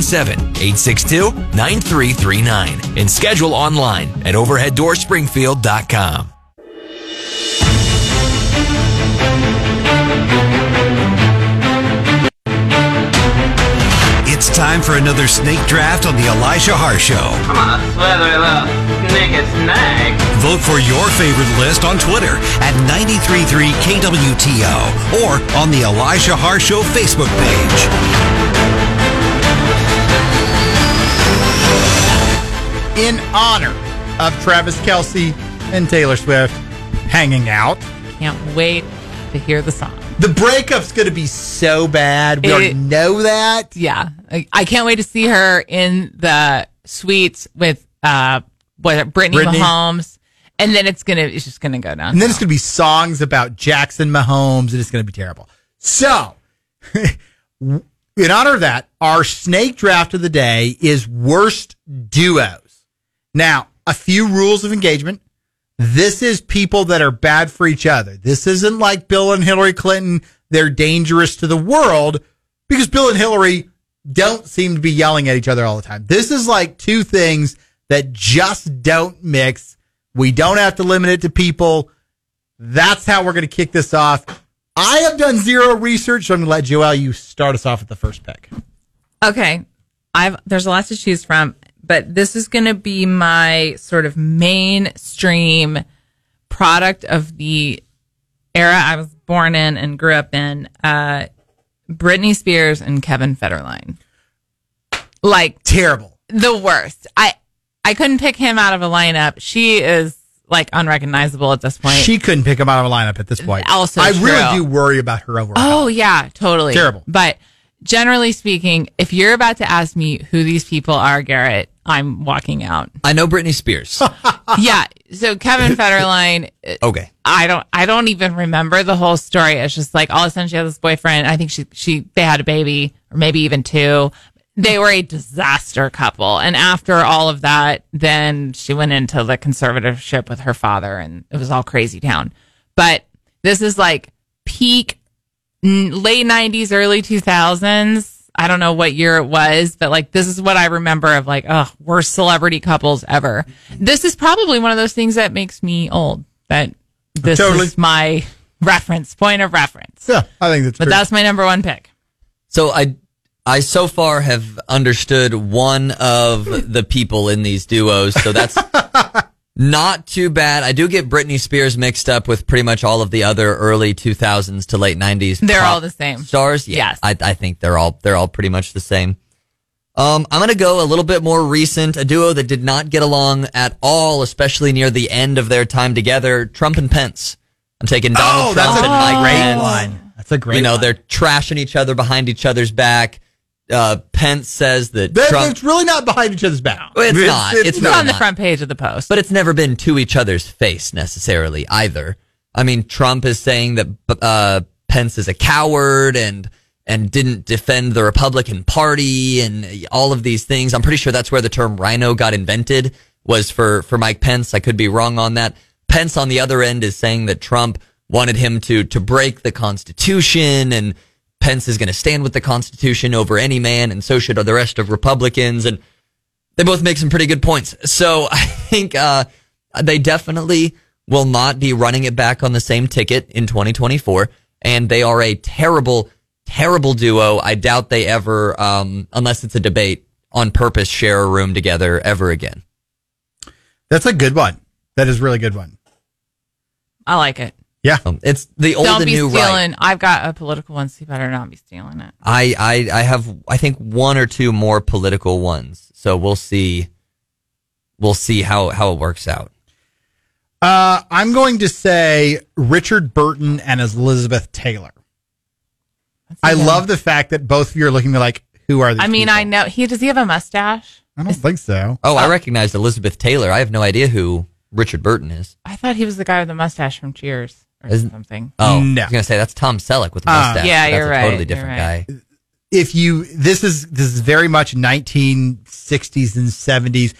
862-9339 and schedule online at overheaddoorspringfield.com. It's time for another snake draft on the Elijah Haahr Show. Come on, slither little naked snake. Vote for your favorite list on Twitter at 933KWTO or on the Elijah Haahr Show Facebook page. In honor of Travis Kelce and Taylor Swift hanging out. Can't wait to hear the song. The breakup's going to be so bad. We It- already know that. Yeah, I, I can't wait to see her in the suites with uh, what Brittany, Britney. Mahomes, and then it's gonna it's just gonna go down. And then it's going to be songs about Jackson Mahomes, and it's going to be terrible. So, in honor of that, our snake draft of the day is worst duos. Now, a few rules of engagement. This is people that are bad for each other. This isn't like Bill and Hillary Clinton. They're dangerous to the world because Bill and Hillary don't seem to be yelling at each other all the time. This is like two things that just don't mix. We don't have to limit it to people. That's how we're going to kick this off. I have done zero research, so I'm going to let Joelle you start us off at the first pick. Okay. I've there's a lot to choose from, but this is going to be my sort of mainstream product of the era I was born in and grew up in. Uh, Britney Spears and Kevin Federline. Like Terrible. the worst. I I couldn't pick him out of a lineup. She is like unrecognizable at this point. She couldn't pick him out of a lineup at this point. Also I true. really do worry about her overall. Oh yeah, totally Terrible. But generally speaking, if you're about to ask me who these people are, Garett, I'm walking out. I know Britney Spears. yeah. So Kevin Federline, okay. I don't, I don't even remember the whole story. It's just like all of a sudden she had this boyfriend. I think she, she, they had a baby or maybe even two. They were a disaster couple. And after all of that, then she went into the conservatorship with her father and it was all crazy town. But this is like peak late 90s, early 2000s. I don't know what year it was, but like this is what I remember of like, oh, worst celebrity couples ever. This is probably one of those things that makes me old. That this Totally. is my reference, point of reference. Yeah, I think that's But true. that's my number one pick. So I I so far have understood one of the people in these duos, so that's not too bad. I do get Britney Spears mixed up with pretty much all of the other early 2000s to late 90s. They're pop all the same. stars. Yeah, Yes. I, I think they're all they're all pretty much the same. Um, I'm gonna go a little bit more recent, a duo that did not get along at all, especially near the end of their time together. Trump and Pence. I'm taking Donald oh, that's Trump a and Mike great Pence one. That's a great you know, one. they're trashing each other behind each other's back. Uh, Pence says that They're- Trump, it's really not behind each other's back. Well, it's not. It's It's really on the not. front page of the post. but it's never been to each other's face necessarily either. I mean, Trump is saying that uh, Pence is a coward and and didn't defend the Republican Party and all of these things. I'm pretty sure that's where the term "RINO" got invented was for for Mike Pence. I could be wrong on that. Pence on the other end is saying that Trump wanted him to to break the Constitution and Pence is going to stand with the Constitution over any man, and so should the rest of Republicans. And they both make some pretty good points. So I think uh, they definitely will not be running it back on the same ticket in 2024. And they are a terrible, terrible duo. I doubt they ever, um, unless it's a debate, on purpose share a room together ever again. That's a good one. That is a really good one. I like it. Yeah. Um, it's the old Don't and be new stealing. right. I've got a political one, so you better not be stealing it. I, I, I have, I think one or two more political ones. So we'll see. We'll see how, how it works out. Uh, I'm going to say Richard Burton and Elizabeth Taylor. I love the fact that both of you are looking at like, who are these? I mean, people? I know he does. He have a mustache? I don't think so. Oh, I recognized Elizabeth Taylor. I have no idea who Richard Burton is. I thought he was the guy with the mustache from Cheers or Isn't- something. Oh, No. I was gonna say that's Tom Selleck with a Ah. mustache. Yeah, that's you're a right, Totally you're different right. guy. if you this is this is very much 1960s and 70s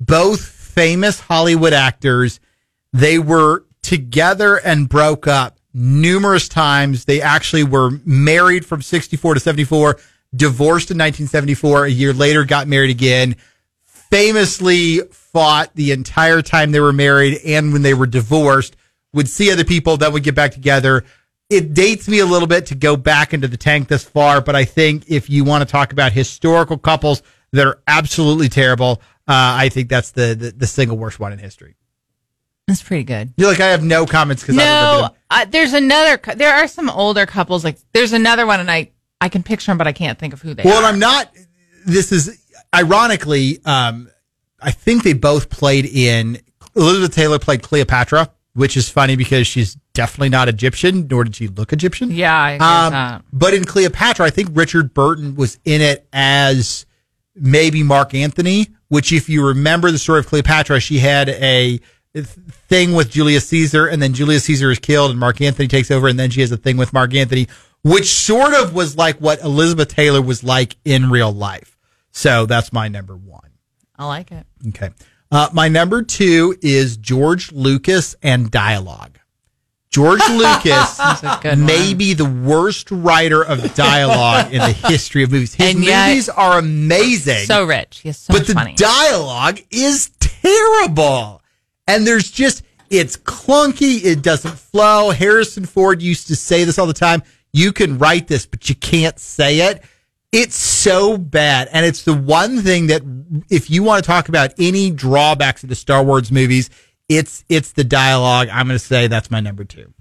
both famous hollywood actors they were together and broke up numerous times they actually were married from 64 to 74 divorced in 1974. A year later, got married again. Famously fought the entire time they were married and when they were divorced. Would see other people that would get back together. It dates me a little bit to go back into the tank this far, but I think if you want to talk about historical couples that are absolutely terrible, uh, I think that's the, the the single worst one in history. That's pretty good. You're like, I have no comments because No, uh, there's another. There are some older couples. Like there's another one, and I I can picture them, but I can't think of who they Well, are. I'm not. This is ironically. Um, I think they both played in. Elizabeth Taylor played Cleopatra, which is funny because she's definitely not Egyptian, nor did she look Egyptian. Yeah, I agree Um, that. but in Cleopatra, I think Richard Burton was in it as maybe Mark Antony. Which, if you remember the story of Cleopatra, she had a thing with Julius Caesar, and then Julius Caesar is killed, and Mark Antony takes over, and then she has a thing with Mark Antony, which sort of was like what Elizabeth Taylor was like in real life. So that's my number one. I like it. Okay. Uh, my number two is George Lucas and dialogue. George Lucas good one. may be the worst writer of dialogue in the history of movies. His And yet- movies are amazing So rich. He so but the money. dialogue is terrible. And there's just, it's clunky. It doesn't flow. Harrison Ford used to say this all the time. You can write this, but you can't say it. It's so bad. And it's the one thing that if you want to talk about any drawbacks of the Star Wars movies, it's, it's the dialogue. I'm going to say that's my number two.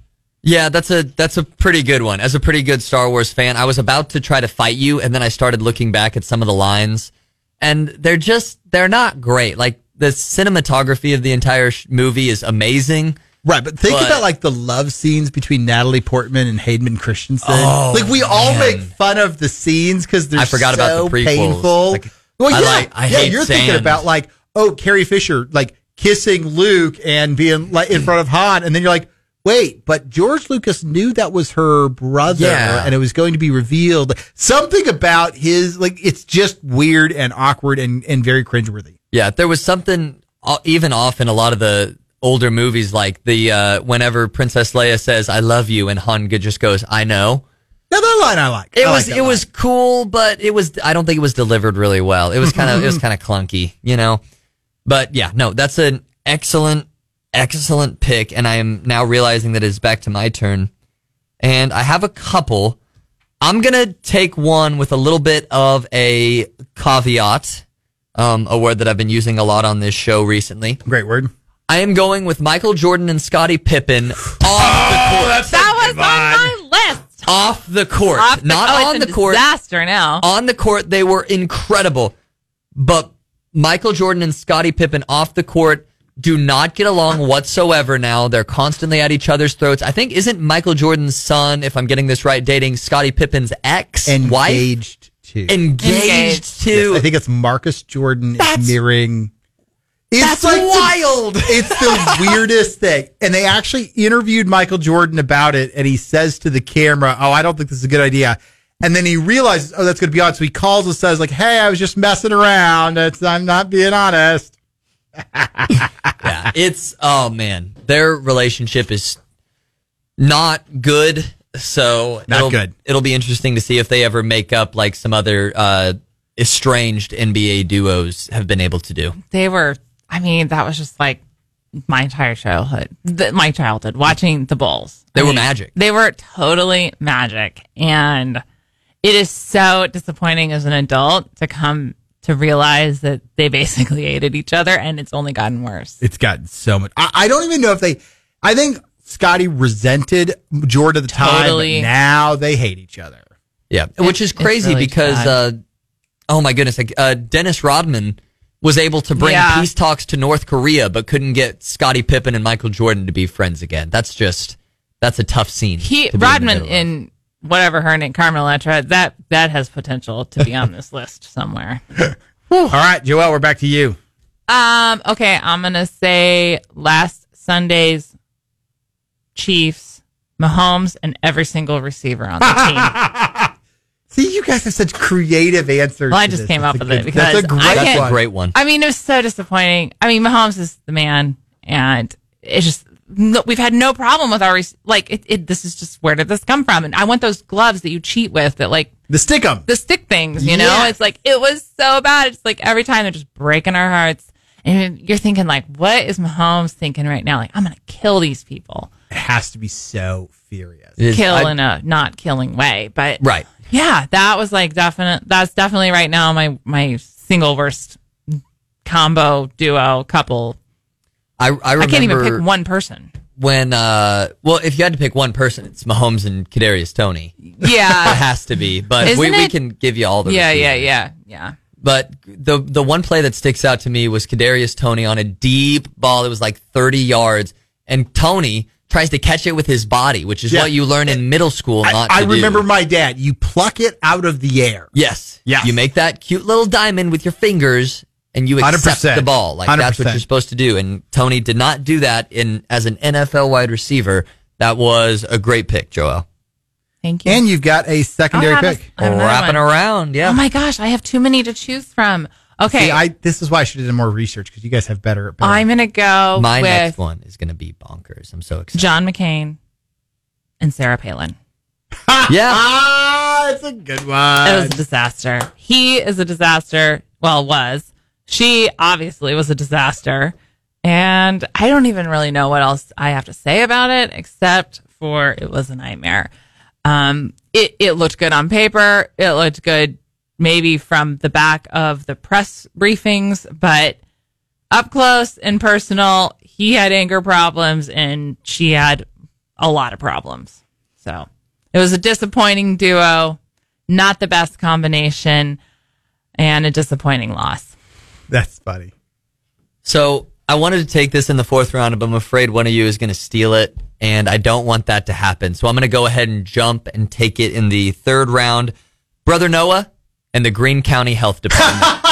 Yeah, that's a that's a pretty good one. As a pretty good Star Wars fan, I was about to try to fight you, and then I started looking back at some of the lines, and they're just they're not great. Like the cinematography of the entire sh- movie is amazing. Right, but think But- about like the love scenes between Natalie Portman and Hayden Christensen. Oh, like we all man. make fun of the scenes because they're I forgot about so the prequels. painful. Like, well, I yeah, like- I yeah. You're thinking about like, oh, Carrie Fisher like kissing Luke and being like in front of Han, and then you're like, wait, but George Lucas knew that was her brother, Yeah. and it was going to be revealed. Something about his like it's just weird and awkward and and very cringeworthy. Yeah, there was something uh, even off in a lot of the older movies, like the uh, whenever Princess Leia says "I love you" and Han just goes "I know." Now that line I like. It I was that it line. was cool, but it was I don't think it was delivered really well. It was kind of it was kind of clunky, you know. But yeah, no, that's an excellent excellent pick, and I am now realizing that it's back to my turn, and I have a couple. I'm gonna take one with a little bit of a caveat, um, a word that I've been using a lot on this show recently. great word. I am going with Michael Jordan and Scottie Pippen off the oh, court. that was on my list. Off the court, Off the, not oh, on it's the court. Disaster now. on the court, they were incredible. But Michael Jordan and Scottie Pippen off the court do not get along whatsoever now. They're constantly at each other's throats. I think, isn't Michael Jordan's son, if I'm getting this right, dating Scottie Pippen's ex and wife? Engaged too. Engaged, Engaged. too. I think it's Marcus Jordan That's- is mirroring. It's That's the- wild. it's the weirdest thing. And they actually interviewed Michael Jordan about it, and he says to the camera, Oh, I don't think this is a good idea. And then he realizes, Oh, that's going to be on. So he calls and says, like, Hey, I was just messing around. It's, I'm not being honest. yeah, it's oh man, their relationship is not good. So Not it'll, good. It'll be interesting to see if they ever make up like some other uh, estranged NBA duos have been able to do. they were i mean that was just like my entire childhood the, my childhood watching the bulls They I were mean, magic. they were totally magic and it is so disappointing as an adult to come to realize that they basically hated each other and it's only gotten worse It's gotten so much. I, I don't even know if they, I think Scottie resented Jordan at the time, Totally. but now they hate each other. Yeah, which is crazy really because uh, oh my goodness, like uh, Dennis Rodman was able to bring Yeah. peace talks to North Korea, but couldn't get Scottie Pippen and Michael Jordan to be friends again. That's just that's a tough scene. he to be in the rodman middle of. in whatever her name Carmen Electra that that has potential to be on this list somewhere All right, Joel, we're back to you. Um, okay, I'm gonna say last Sunday's Chiefs, Mahomes, and every single receiver on the team. See, you guys have such creative answers. Well, I just this. came That's up a with good- it because that's a great I That's a one. great one. I mean, it was so disappointing. I mean, Mahomes is the man, and it's just no, we've had no problem with our like. It, it, this is just where did this come from? And I want those gloves that you cheat with that like The stick 'em. the stick things, you know? Yes. It's like, it was so bad. It's like every time they're just breaking our hearts. And you're thinking, like, what is Mahomes thinking right now? Like, I'm going to kill these people. It has to be so furious. It is- Kill I- in a not killing way. But right. Yeah, that was like definite. That's definitely right now my, my single worst combo, duo, couple. I, I remember I can't even pick one person. when, uh, well, if you had to pick one person, it's Mahomes and Kadarius Toney. Yeah, it has to be, but we, we can give you all the yeah, receivers. yeah, yeah, yeah. But the the one play that sticks out to me was Kadarius Toney on a deep ball. It was like 30 yards, and Toney tries to catch it with his body, which is Yeah. what you learn in middle school. Not I, I to do. remember my dad. You pluck it out of the air. Yes. Yes. You make that cute little diamond with your fingers and you accept 100%. the ball. Like that's what you're supposed to do. And Toney did not do that in as an NFL wide receiver. That was a great pick, Joel. Thank you. And you've got a secondary I have a- pick. I have another Wrapping one. around, yeah. Oh my gosh, I have too many to choose from. Okay, See, I this is why I should have done more research because you guys have better. better I'm gonna go My with next one is going to be bonkers. I'm so excited. John McCain and Sarah Palin. yeah. ah, it's a good one. It was a disaster. He is a disaster. Well, was. She obviously was a disaster. And I don't even really know what else I have to say about it except for it was a nightmare. Um, it, it looked good on paper. It looked good maybe from the back of the press briefings, but up close and personal, he had anger problems and she had a lot of problems. So it was a disappointing duo, not the best combination, and a disappointing loss. That's funny. So I wanted to take this in the fourth round, but I'm afraid one of you is going to steal it, and I don't want that to happen. So I'm going to go ahead and jump and take it in the third round. Brother Noah and the Greene County Health Department.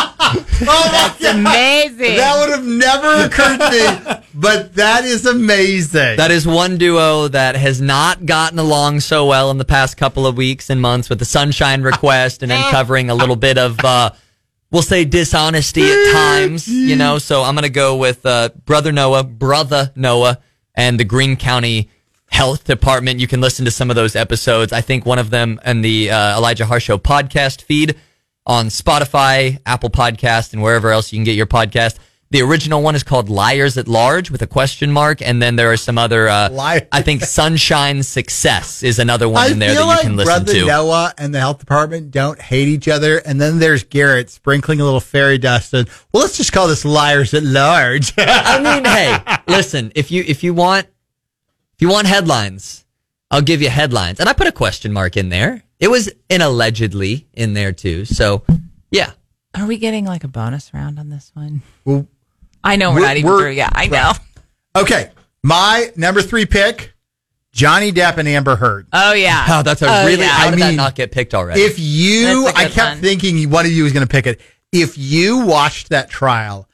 Oh my Amazing. That would have never occurred to me, but that is amazing. that is one duo that has not gotten along so well in the past couple of weeks and months with the Sunshine Request and uncovering a little bit of, uh, we'll say dishonesty at times, you know. So I'm going to go with uh, Brother Noah, Brother Noah, and the Greene County Health Department. You can listen to some of those episodes. I think one of them in the uh, Elijah Haahr Show podcast feed on Spotify, Apple Podcast, and wherever else you can get your podcast. The original one is called Liars at Large with a question mark, and then there are some other. Uh. I think Sunshine Success is another one I in there that you can listen Brother to. Noah and the health department don't hate each other, and then there's Garett sprinkling a little fairy dust. And well, let's just call this liars at large. I mean, hey, listen, if you if you want if you want headlines, I'll give you headlines. And I put a question mark in there. It was an allegedly in there too. So, yeah. Are we getting like a bonus round on this one? Well, I know we're, We're- not even we're- through yet. I know. okay, my number three pick: Johnny Depp and Amber Heard. Oh yeah. Wow, that's a Oh, really yeah. how I did that mean, not get picked already? If you, That's a I good kept one. thinking one of you was going to pick it. If you watched that trial,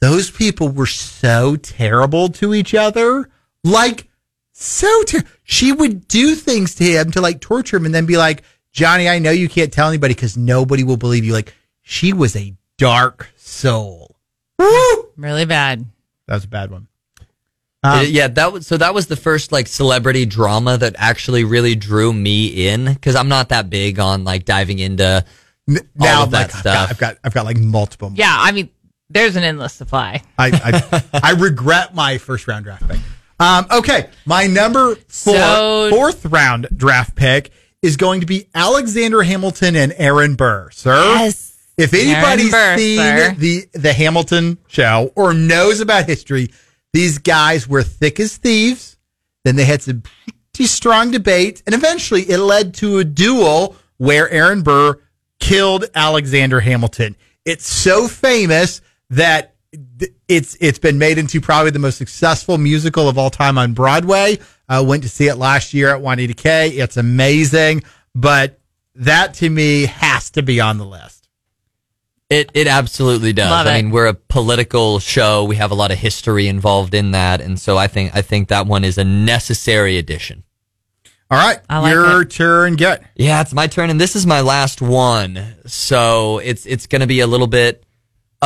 those people were so terrible to each other. Like, so ter- she would do things to him to like torture him and then be like, Johnny, I know you can't tell anybody because nobody will believe you. Like, she was a dark soul. Woo! Really bad. That was a bad one. Uh, Um, yeah, that was so that was the first like celebrity drama that actually really drew me in because I'm not that big on like diving into N- now, of that like, I've got, stuff. I've got, I've got like multiple. Yeah. I mean, there's an endless supply. I, I, I regret my first round draft pick. Um, okay, my number four, So- fourth round draft pick is going to be Alexander Hamilton and Aaron Burr, sir. Yes. If anybody's Burr, seen sir. the the Hamilton show or knows about history, these guys were thick as thieves. Then they had some pretty strong debate, and eventually it led to a duel where Aaron Burr killed Alexander Hamilton. It's so famous that th- it's it's been made into probably the most successful musical of all time on Broadway. Uh, went to see it last year at Juanita K. It's amazing, but that to me has to be on the list. It it absolutely does. Love I it. mean, we're a political show. We have a lot of history involved in that, and so I think I think that one is a necessary addition. All right, I like your it. turn. Get Yeah, it's my turn, and this is my last one, so it's it's going to be a little bit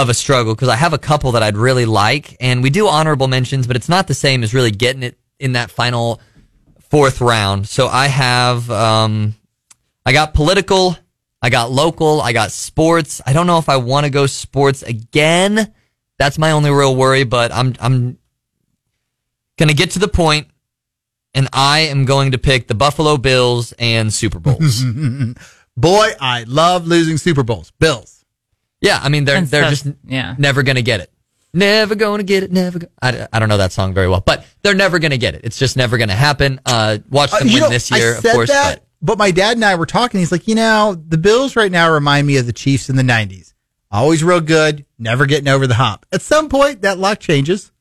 of a struggle because I have a couple that I'd really like, and we do honorable mentions, but it's not the same as really getting it in that final fourth round. So I have um, I got political I got local. I got sports. I don't know if I want to go sports again. That's my only real worry, but I'm I'm gonna get to the point, and I am going to pick the Buffalo Bills and Super Bowls. Boy, I love losing Super Bowls. Bills. Yeah, I mean they're And they're so- just yeah. never gonna get it. Never gonna get it. Never. Go- I, I don't know that song very well, but they're never gonna get it. It's just never gonna happen. Uh, watch Uh, them you win know, this year, I of course. that, but but my dad and I were talking. He's like, you know, the Bills right now remind me of the Chiefs in the '90s. Always real good, never getting over the hump. At some point, that luck changes.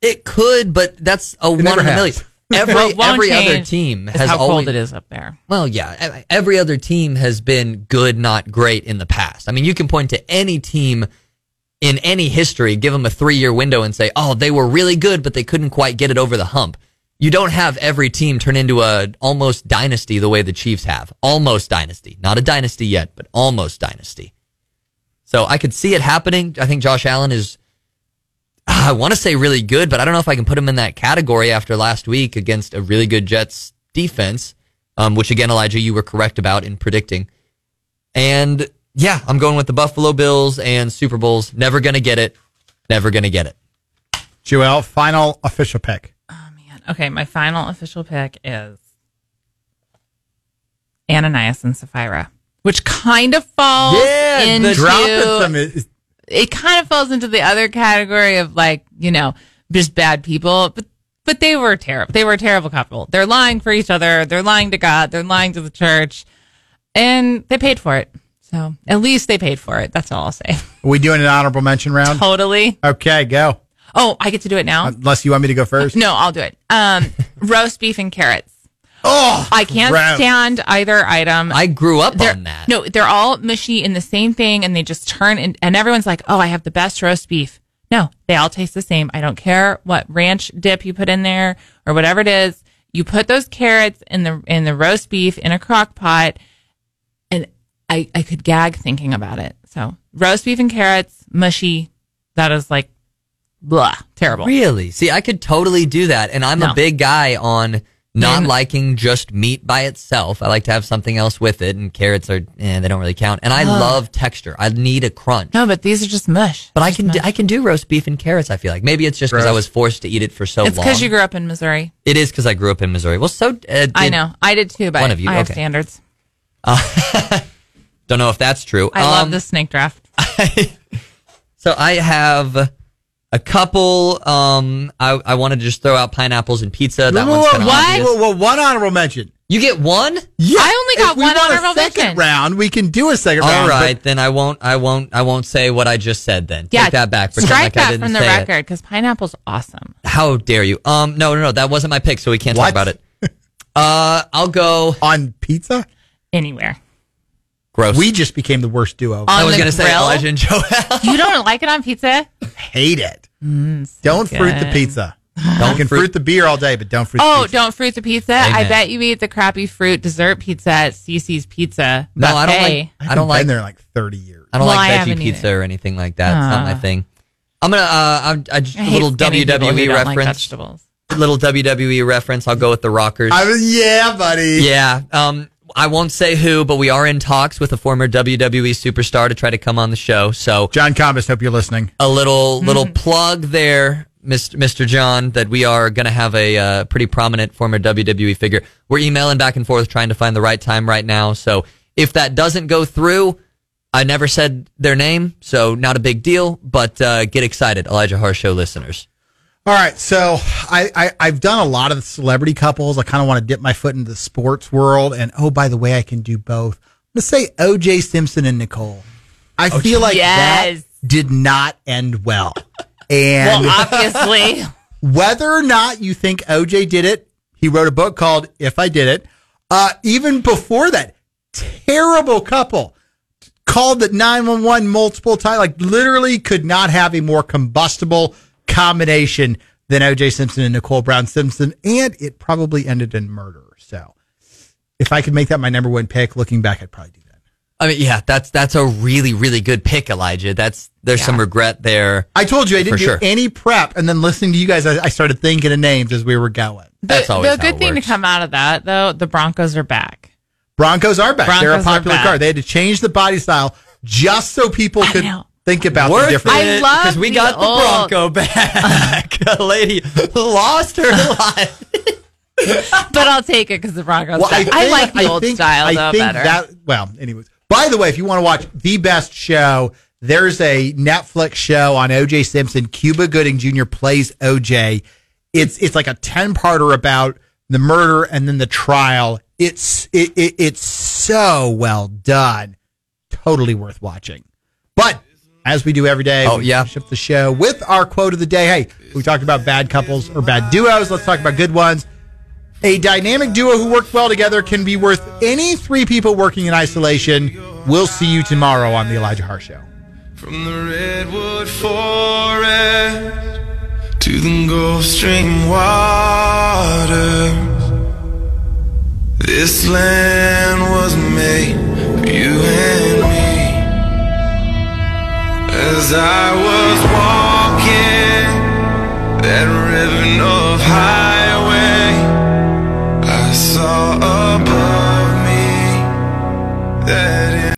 It could, but that's a one never in a million. Every every other team has how always cold it is up there. well, yeah. Every other team has been good, not great in the past. I mean, you can point to any team in any history, give them a three year window, and say, "Oh, they were really good, but they couldn't quite get it over the hump." You don't have every team turn into a almost dynasty the way the Chiefs have. Almost dynasty, not a dynasty yet, but almost dynasty. So I could see it happening. I think Josh Allen is I want to say really good, but I don't know if I can put him in that category after last week against a really good Jets defense, um, which again, Elijah, you were correct about in predicting. And yeah, I'm going with the Buffalo Bills and Super Bowls. Never going to get it. Never going to get it. Joel, final official pick. Oh, man. Okay, my final official pick is Ananias and Sapphira, which kind of falls yeah, into dropping some. is- it kind of falls into the other category of like you know just bad people, but but they were terrible. They were a terrible couple. They're lying for each other. They're lying to God. They're lying to the church, and they paid for it. So at least they paid for it. That's all I'll say. Are we doing an honorable mention round? totally. Okay, go. Oh, I get to do it now. Unless you want me to go first. No, I'll do it. Um, roast beef and carrots. Oh, I can't gross. stand either item. I grew up they're, on that. No, they're all mushy in the same thing, and they just turn. In, and everyone's like, "Oh, I have the best roast beef." No, they all taste the same. I don't care what ranch dip you put in there or whatever it is. You put those carrots in the in the roast beef in a crock pot, and I I could gag thinking about it. So roast beef and carrots, mushy. That is like, blah, terrible. Really? See, I could totally do that. And I'm No. a big guy on not Mm. liking just meat by itself. I like to have something else with it, and carrots are, eh, they don't really count. And I love texture. I need a crunch. No, but these are just mush. But I can mush. do, I can do roast beef and carrots. I feel like maybe it's just because I was forced to eat it for so It's long. It's because you grew up in Missouri. it is because I grew up in Missouri. Well, so uh, did, I know. I did too, but One of you, I have okay. standards. Don't know if that's true. I love Um, the snake draft. So I have a couple. Um, I I want to just throw out pineapples and pizza. That Whoa, one's whoa, kind of what? obvious. whoa, whoa, one honorable mention. You get one. Yeah, I only got if we one want honorable a second mention. round. We can do a second All round. but- right, then I won't. I won't. I won't say what I just said. Then Yeah, take that back. Pretend strike like I that didn't from the say it. record because pineapple's awesome. How dare you? Um, no, no, no. That wasn't my pick, so we can't What? talk about it. Uh, I'll go. on pizza, Anywhere Gross. we just became the worst duo. on I was gonna say grill? Elijah and Joel. You don't like it on pizza? hate it. don't fruit the pizza. Don't You can fruit- fruit the beer all day, but don't fruit. Oh, the pizza. don't fruit the pizza. I bet you eat the crappy fruit dessert pizza at Cici's Pizza. No, I don't like. I haven't don't like. been there in like thirty years. I don't Well, like I veggie pizza either. or anything like that. It's not my Ah. thing. I'm gonna. Uh, I'm I just I a little skinny people who WWE don't like reference. vegetables. little WWE reference. I'll go with the Rockers. I was, yeah, buddy. Yeah. Um, I won't say who, but we are in talks with a former WWE superstar to try to come on the show. So John Combus, hope you're listening. a little little Mm. plug there, Mr. Mr. John, that we are going to have a uh, pretty prominent former WWE figure. We're emailing back and forth trying to find the right time right now. So if that doesn't go through, I never said their name, so not a big deal. But uh, get excited, Elijah Haahr Show listeners. All right, so I, I I've done a lot of the celebrity couples. I kind of want to dip my foot into the sports world, and oh, by the way, I can do both. Let's say O.J. Simpson and Nicole. I feel like Yes. that did not end well, and Well, obviously. whether or not you think OJ did it, he wrote a book called If I Did It. Uh, even before that, terrible couple called the 911 multiple times, like literally could not have a more combustible combination than OJ Simpson and Nicole Brown Simpson. And it probably ended in murder. So if I could make that my number one pick, looking back, I'd probably do that. I mean, yeah, that's that's a really really good pick, Elijah. That's there's some regret there. I told you I didn't For do sure. any prep. And then listening to you guys, I, I started thinking of names as we were going. That's the, always the how good it thing to come out of that, though, the Broncos are back. Broncos are back. They're a popular car. They had to change the body style just so people could know. Think about Worth the difference. I it, love because we the got the Bronco back. a lady lost her life. but I'll take it because the Broncos. Well, I, think- like the I old think- style I though think better. That, well, anyways. By the way, if you want to watch the best show, there's a Netflix show on OJ Simpson. Cuba Gooding Jr. plays OJ. It's it's like a ten parter about the murder and then the trial. It's it, it it's so well done. Totally worth watching. But as we do every day, Oh, we yeah. finish up the show with our quote of the day. Hey, we talked about bad couples or bad duos. Let's talk about good ones. A dynamic duo who work well together can be worth any three people working in isolation. We'll see you tomorrow on the Elijah Haahr Show. From the redwood forest to the Gulf Stream waters, this land was made for you and me. As I was walking that ribbon of highway, I saw above me that.